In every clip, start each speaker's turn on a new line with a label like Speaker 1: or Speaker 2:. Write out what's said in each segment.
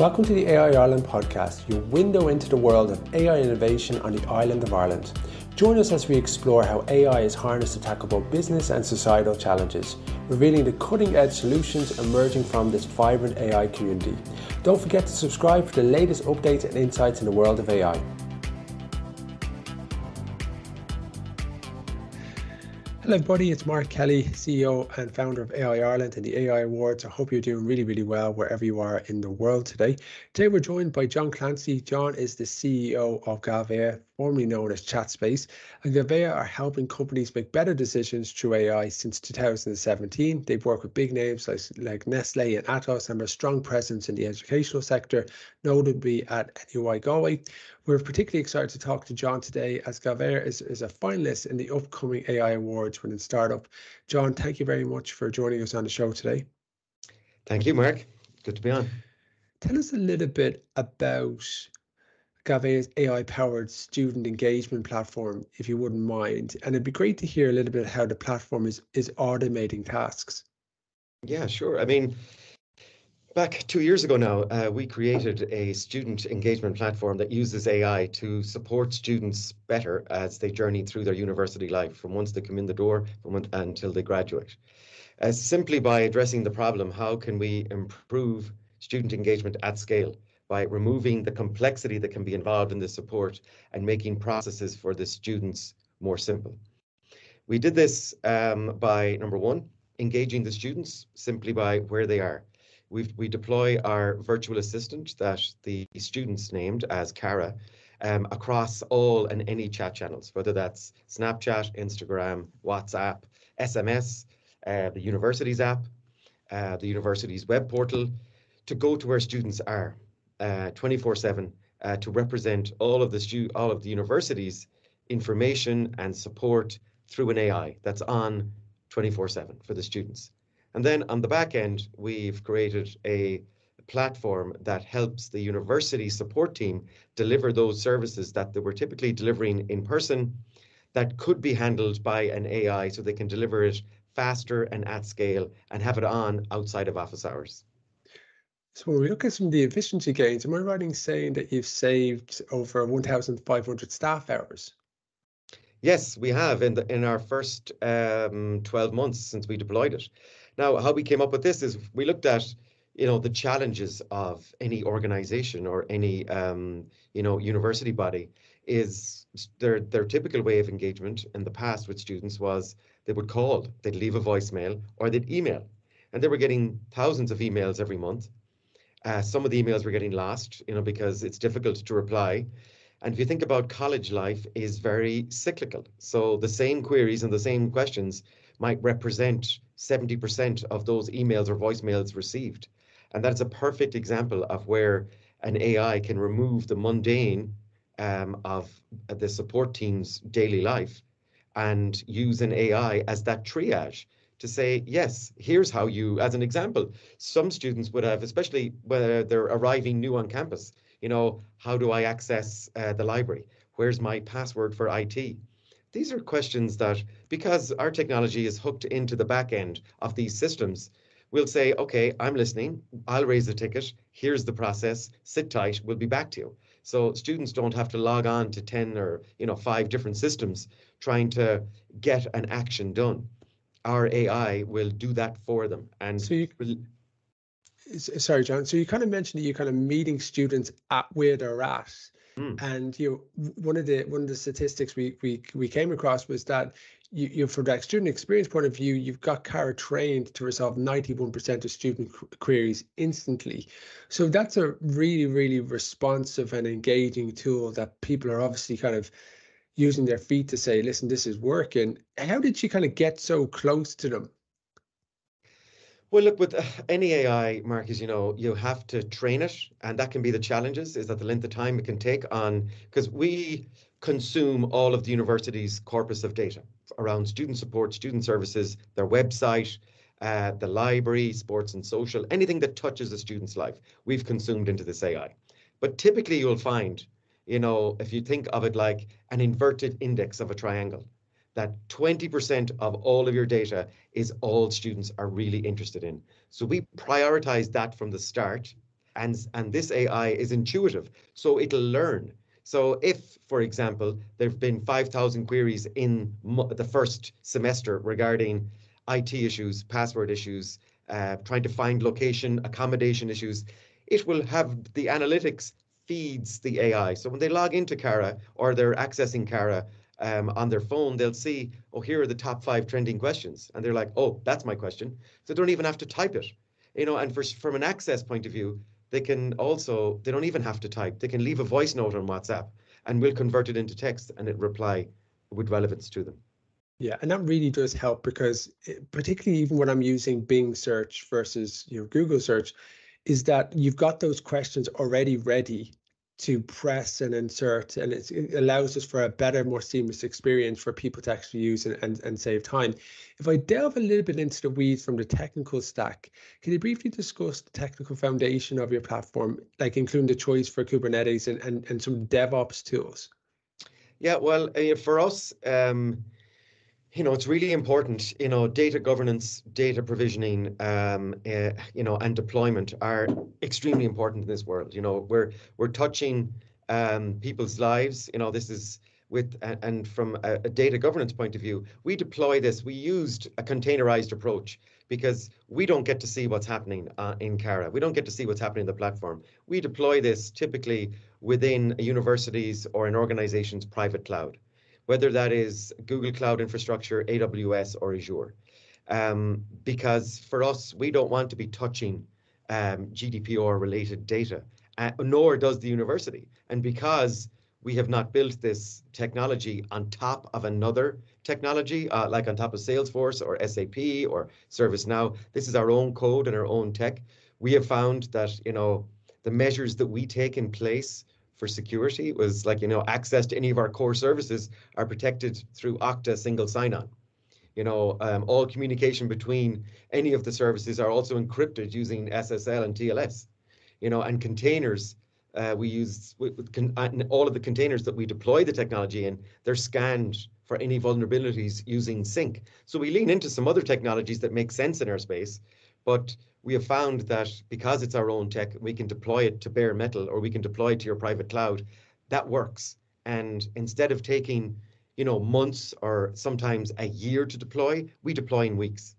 Speaker 1: Welcome to the AI Ireland podcast, your window into the world of AI innovation on the island of Ireland. Join us as we explore how AI is harnessed to tackle both business and societal challenges, revealing the cutting edge solutions emerging from this vibrant AI community. Don't forget to subscribe for the latest updates and insights in the world of AI. Hello, everybody. It's Mark Kelly, CEO and founder of AI Ireland and the AI Awards. I hope you're doing really, really well wherever you are in the world today. Today, we're joined by John Clancy. John is the CEO of Galvia, formerly known as ChatSpace. And Galvia are helping companies make better decisions through AI since 2017. They've worked with big names like, like Nestle and Atos and have a strong presence in the educational sector, notably at NUI Galway. We're particularly excited to talk to John today as Galvia is, is a finalist in the upcoming AI Awards Winning Startup. John, thank you very much for joining us on the show today.
Speaker 2: Thank you, Mark. Good to be on.
Speaker 1: Tell us a little bit about Galvia's AI-powered student engagement platform, if you wouldn't mind. And it'd be great to hear a little bit how the platform is is automating tasks.
Speaker 2: Yeah, sure. I mean, back two years ago now, uh, we created a student engagement platform that uses AI to support students better as they journey through their university life, from once they come in the door when, until they graduate. Uh, simply by addressing the problem, how can we improve student engagement at scale? by removing the complexity that can be involved in the support and making processes for the students more simple. We did this um, by number one, engaging the students simply by where they are. We we deploy our virtual assistant that the students named as Cara um, across all and any chat channels, whether that's Snapchat, Instagram, WhatsApp, SMS, uh, the university's app, uh, the university's web portal, to go to where students are. 24/7 uh, uh, to represent all of the stu- all of the university's information and support through an AI that's on 24/7 for the students. And then on the back end, we've created a platform that helps the university support team deliver those services that they were typically delivering in person that could be handled by an AI so they can deliver it faster and at scale and have it on outside of office hours.
Speaker 1: So when we look at some of the efficiency gains, am I right in saying that you've saved over 1,500 staff hours?
Speaker 2: Yes, we have in the, in our first um, 12 months since we deployed it. Now, how we came up with this is we looked at you know the challenges of any organization or any um, you know university body is their their typical way of engagement in the past with students was they would call, they'd leave a voicemail, or they'd email, and they were getting thousands of emails every month uh, some of the emails were getting lost, you know, because it's difficult to reply. And if you think about college life is very cyclical. So the same queries and the same questions might represent 70% of those emails or voicemails received. And that's a perfect example of where an AI can remove the mundane um, of the support team's daily life and use an AI as that triage to say, yes, here's how you, as an example, some students would have, especially when they're arriving new on campus, you know, how do I access uh, the library? Where's my password for IT? These are questions that, because our technology is hooked into the back end of these systems, we'll say, okay, I'm listening. I'll raise the ticket. Here's the process. Sit tight. We'll be back to you. So students don't have to log on to 10 or, you know, five different systems trying to get an action done our AI will do that for them. And
Speaker 1: so you, sorry, John. So you kind of mentioned that you're kind of meeting students at where they're at. Mm. And you know, one of the one of the statistics we we we came across was that you, you from that student experience point of view, you've got Cara trained to resolve 91% of student queries instantly. So that's a really, really responsive and engaging tool that people are obviously kind of using their feet to say, listen, this is working. How did she kind of get so close to them?
Speaker 2: Well, look, with uh, any AI, Marcus, you know, you have to train it, and that can be the challenges. Is that the length of time it can take on? Because we consume all of the university's corpus of data around student support, student services, their website, uh, the library, sports and social, anything that touches a student's life, we've consumed into this AI. But typically, you'll find you know, if you think of it like an inverted index of a triangle, that 20% of all of your data is all students are really interested in. So we prioritize that from the start and, and this AI is intuitive, so it'll learn. So if, for example, there have been 5,000 queries in the first semester regarding IT issues, password issues, uh, trying to find location, accommodation issues, it will have the analytics feeds the AI. So when they log into Cara or they're accessing Cara um, on their phone, they'll see, oh, here are the top five trending questions. And they're like, oh, that's my question. So they don't even have to type it. You know, and for, from an access point of view, they can also, they don't even have to type. They can leave a voice note on WhatsApp and we'll convert it into text and it reply with relevance to them.
Speaker 1: Yeah, and that really does help because it, eh, particularly even when I'm using Bing search versus your Google search, is that you've got those questions already ready to press and insert and it allows us for a better more seamless experience for people to actually use and, and, and save time. If i delve a little bit into the weeds from the technical stack can you briefly discuss the technical foundation of your platform like including the choice for kubernetes and, and, and some devops tools?
Speaker 2: Yeah well uh, for us um, you know, it's really important, you know, data governance, data provisioning, um, uh, you know, and deployment are extremely important in this world. You know, we're, we're touching um, people's lives. You know, this is with, and from a, a data governance point of view, we deploy this, we used a containerized approach because we don't get to see what's happening uh, in Cara. We don't get to see what's happening in the platform. We deploy this typically within universities or an organization's private cloud whether that is Google Cloud Infrastructure, AWS, or Azure. Um, because for us, we don't want to be touching um, GDPR related data, uh, nor does the university. And because we have not built this technology on top of another technology, uh, like on top of Salesforce or SAP or ServiceNow, this is our own code and our own tech. We have found that, you know, the measures that we take in place for security was like, you know, access to any of our core services are protected through Okta single sign-on. You know, um, all communication between any of the services are also encrypted using SSL and TLS. You know, and containers, uh, we use with, with con- all of the containers that we deploy the technology in, they're scanned for any vulnerabilities using Snyk. So we lean into some other technologies that make sense in our space, but we have found that because it's our own tech, we can deploy it to bare metal or we can deploy it to your private cloud. That works. And instead of taking, you know, months or sometimes a year to deploy, we deploy in weeks.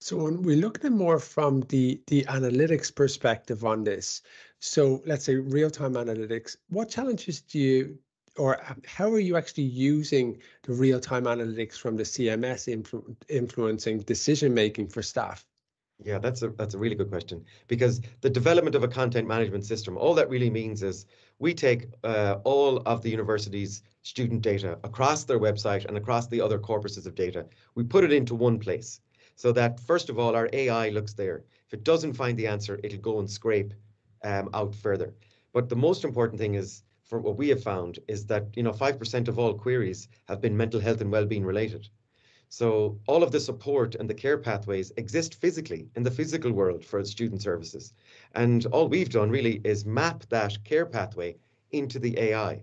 Speaker 1: So when we look at it more from the the analytics perspective on this, so let's say real-time analytics, what challenges do you or how are you actually using the real-time analytics from the CMS influ- influencing decision making for staff?
Speaker 2: Yeah, that's a that's a really good question because the development of a content management system, all that really means is we take uh, all of the university's student data across their website and across the other corpuses of data. We put it into one place so that first of all our AI looks there. If it doesn't find the answer, it'll go and scrape um, out further. But the most important thing is for what we have found is that you know five percent of all queries have been mental health and well-being related. So all of the support and the care pathways exist physically in the physical world for student services. And all we've done really is map that care pathway into the AI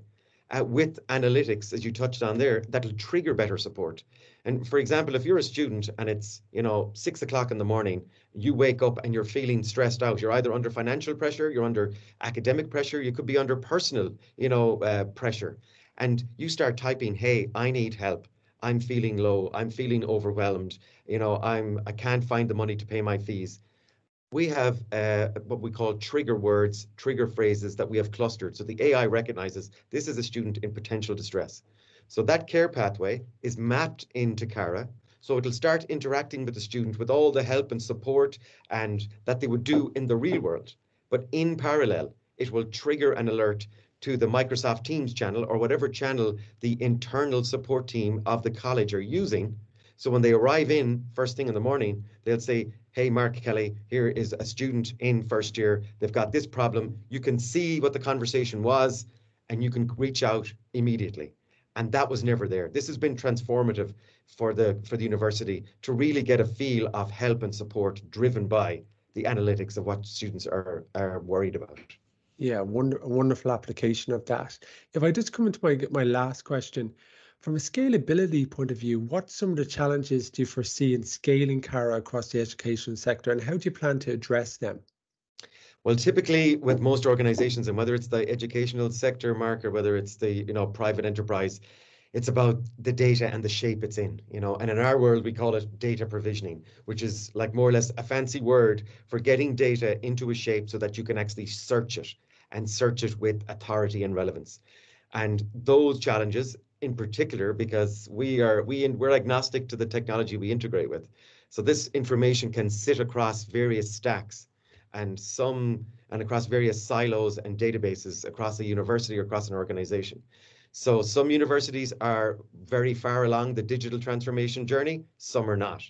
Speaker 2: uh, with analytics, as you touched on there, that'll trigger better support. And for example, if you're a student and it's, you know, six o'clock in the morning, you wake up and you're feeling stressed out. You're either under financial pressure, you're under academic pressure, you could be under personal, you know, uh, pressure. And you start typing, hey, I need help I'm feeling low, I'm feeling overwhelmed, you know, I'm I can't find the money to pay my fees. We have uh, what we call trigger words, trigger phrases that we have clustered. So the AI recognizes this is a student in potential distress. So that care pathway is mapped into Cara. So it'll start interacting with the student with all the help and support and that they would do in the real world. But in parallel, it will trigger an alert to the Microsoft Teams channel or whatever channel the internal support team of the college are using. So when they arrive in first thing in the morning, they'll say, Hey, Mark Kelly, here is a student in first year. They've got this problem. You can see what the conversation was and you can reach out immediately. And that was never there. This has been transformative for the for the university to really get a feel of help and support driven by the analytics of what students are are worried about.
Speaker 1: Yeah, wonder, wonderful application of that. If I just come into my my last question, from a scalability point of view, what some of the challenges do you foresee in scaling Cara across the education sector, and how do you plan to address them?
Speaker 2: Well, typically with most organizations, and whether it's the educational sector, Mark, or whether it's the you know private enterprise, it's about the data and the shape it's in, you know. And in our world, we call it data provisioning, which is like more or less a fancy word for getting data into a shape so that you can actually search it and search it with authority and relevance. And those challenges in particular, because we are we we're agnostic to the technology we integrate with. So this information can sit across various stacks and some and across various silos and databases across a university or across an organization. So some universities are very far along the digital transformation journey, some are not.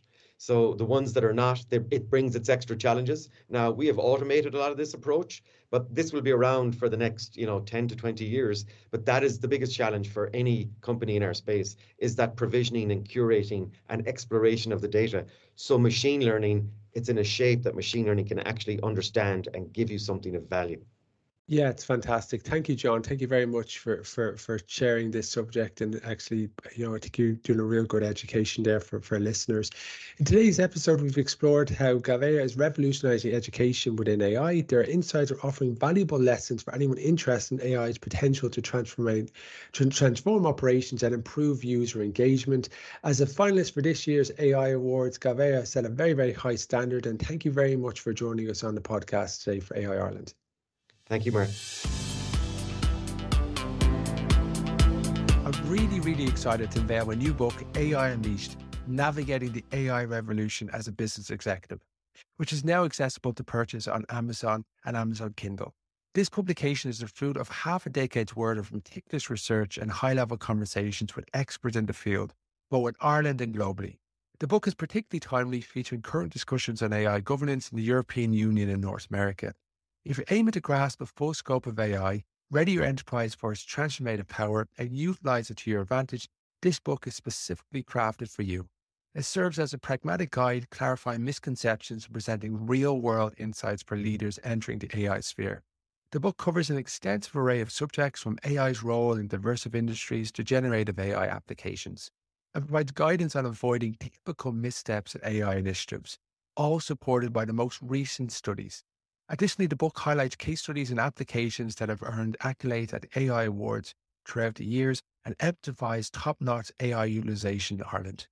Speaker 2: So the ones that are not, it brings its extra challenges. Now we have automated a lot of this approach, but this will be around for the next, you know, 10 to 20 years. But that is the biggest challenge for any company in our space is that provisioning and curating and exploration of the data. So machine learning it's in a shape that machine learning can actually understand and give you something of value.
Speaker 3: Yeah, it's fantastic. Thank you, John. Thank you very much for for for sharing this subject. And actually, you know, I think you're doing a real good education there for for listeners. In today's episode, we've explored how Galvia is revolutionizing education within AI. Their insights are offering valuable lessons for anyone interested in AI's potential to transform transform operations and improve user engagement. As a finalist for this year's AI Awards, Galvia set a very very high standard. And thank you very much for joining us on the podcast today for AI Ireland.
Speaker 2: Thank you, Mark.
Speaker 1: I'm really, really excited to unveil my new book, AI Unleashed Navigating the AI Revolution as a Business Executive, which is now accessible to purchase on Amazon and Amazon Kindle. This publication is the fruit of half a decade's worth of meticulous research and high level conversations with experts in the field, both in Ireland and globally. The book is particularly timely, featuring current discussions on AI governance in the European Union and North America. If you're aiming to grasp the full scope of AI, ready your enterprise for its transformative power, and utilize it to your advantage, this book is specifically crafted for you. It serves as a pragmatic guide, clarifying misconceptions and presenting real world insights for leaders entering the AI sphere. The book covers an extensive array of subjects from AI's role in diverse industries to generative AI applications and provides guidance on avoiding typical missteps in AI initiatives, all supported by the most recent studies. Additionally, the book highlights case studies and applications that have earned accolades at AI awards throughout the years and emphasize top-notch AI utilization in Ireland.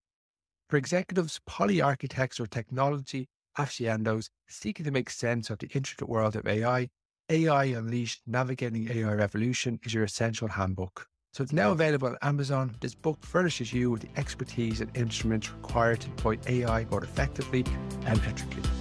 Speaker 1: For executives, poly-architects or technology aficionados seeking to make sense of the intricate world of AI, AI Unleashed Navigating AI Revolution is your essential handbook. So it's now available on Amazon. This book furnishes you with the expertise and instruments required to deploy AI more effectively and ethically.